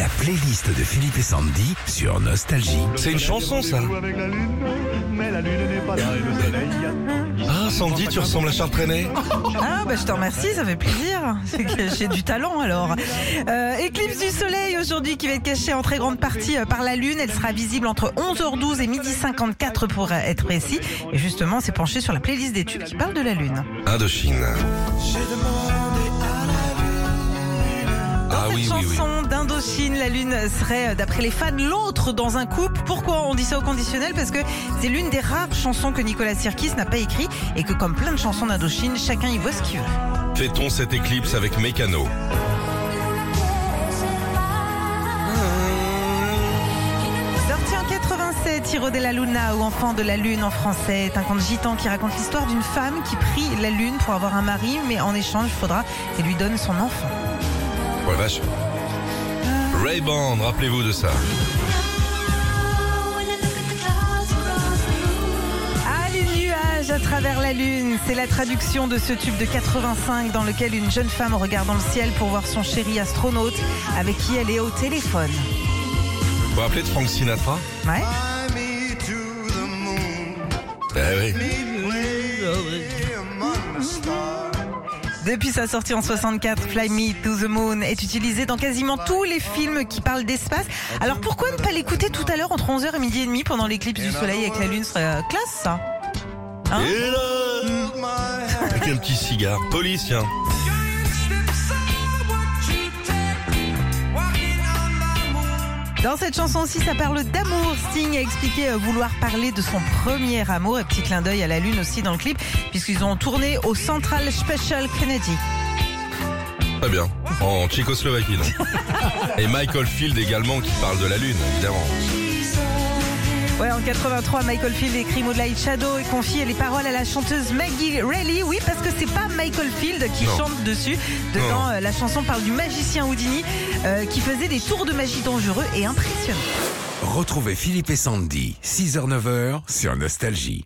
La playlist de Philippe et Sandy sur Nostalgie. C'est une chanson ça. Ah Sandy, tu ressembles à Charles Trenet Ah bah je te remercie, ça fait plaisir. C'est que j'ai du talent alors. Euh, éclipse du soleil aujourd'hui qui va être cachée en très grande partie euh, par la lune. Elle sera visible entre 11h12 et midi 54 pour être précis. Et justement, c'est penché sur la playlist des tubes qui parle de la lune. Indochine. Ah Cette oui, oui, oui. La lune serait, euh, d'après les fans, l'autre dans un couple. Pourquoi on dit ça au conditionnel? Parce que c'est l'une des rares chansons que Nicolas Sirkis n'a pas écrit et que comme plein de chansons d'Indochine, chacun y voit ce qu'il veut. Fêtons cette éclipse avec Mécano. Sorti en 87, Hiro de la Luna ou Enfant de la Lune en français est un conte gitan qui raconte l'histoire d'une femme qui prie la Lune pour avoir un mari, mais en échange, il faudra qu'elle lui donne son enfant. Ouais, vache. Ray Band, rappelez-vous de ça. Ah, les nuages à travers la Lune, c'est la traduction de ce tube de 85 dans lequel une jeune femme regarde dans le ciel pour voir son chéri astronaute avec qui elle est au téléphone. Vous vous rappelez de Frank Sinatra Ouais. Eh oui. Depuis sa sortie en 64, Fly Me to the Moon est utilisé dans quasiment tous les films qui parlent d'espace. Alors pourquoi ne pas l'écouter tout à l'heure entre 11h et midi et demi pendant l'éclipse du soleil avec la lune serait euh, classe ça. Hein? Un petit cigare. Police, Dans cette chanson aussi, ça parle d'amour. Sting a expliqué euh, vouloir parler de son premier amour. Et petit clin d'œil à la lune aussi dans le clip, puisqu'ils ont tourné au Central Special Kennedy. Très bien. En Tchécoslovaquie. donc. Et Michael Field également qui parle de la Lune, évidemment. Ouais, en 83, Michael Field écrit Moonlight Shadow et confie les paroles à la chanteuse Maggie Reilly. Oui, parce que c'est pas Michael Field qui Non. chante dessus. Dedans, euh, la chanson parle du magicien Houdini euh, qui faisait des tours de magie dangereux et impressionnants. Retrouvez Philippe et Sandy, 6h-9h sur Nostalgie.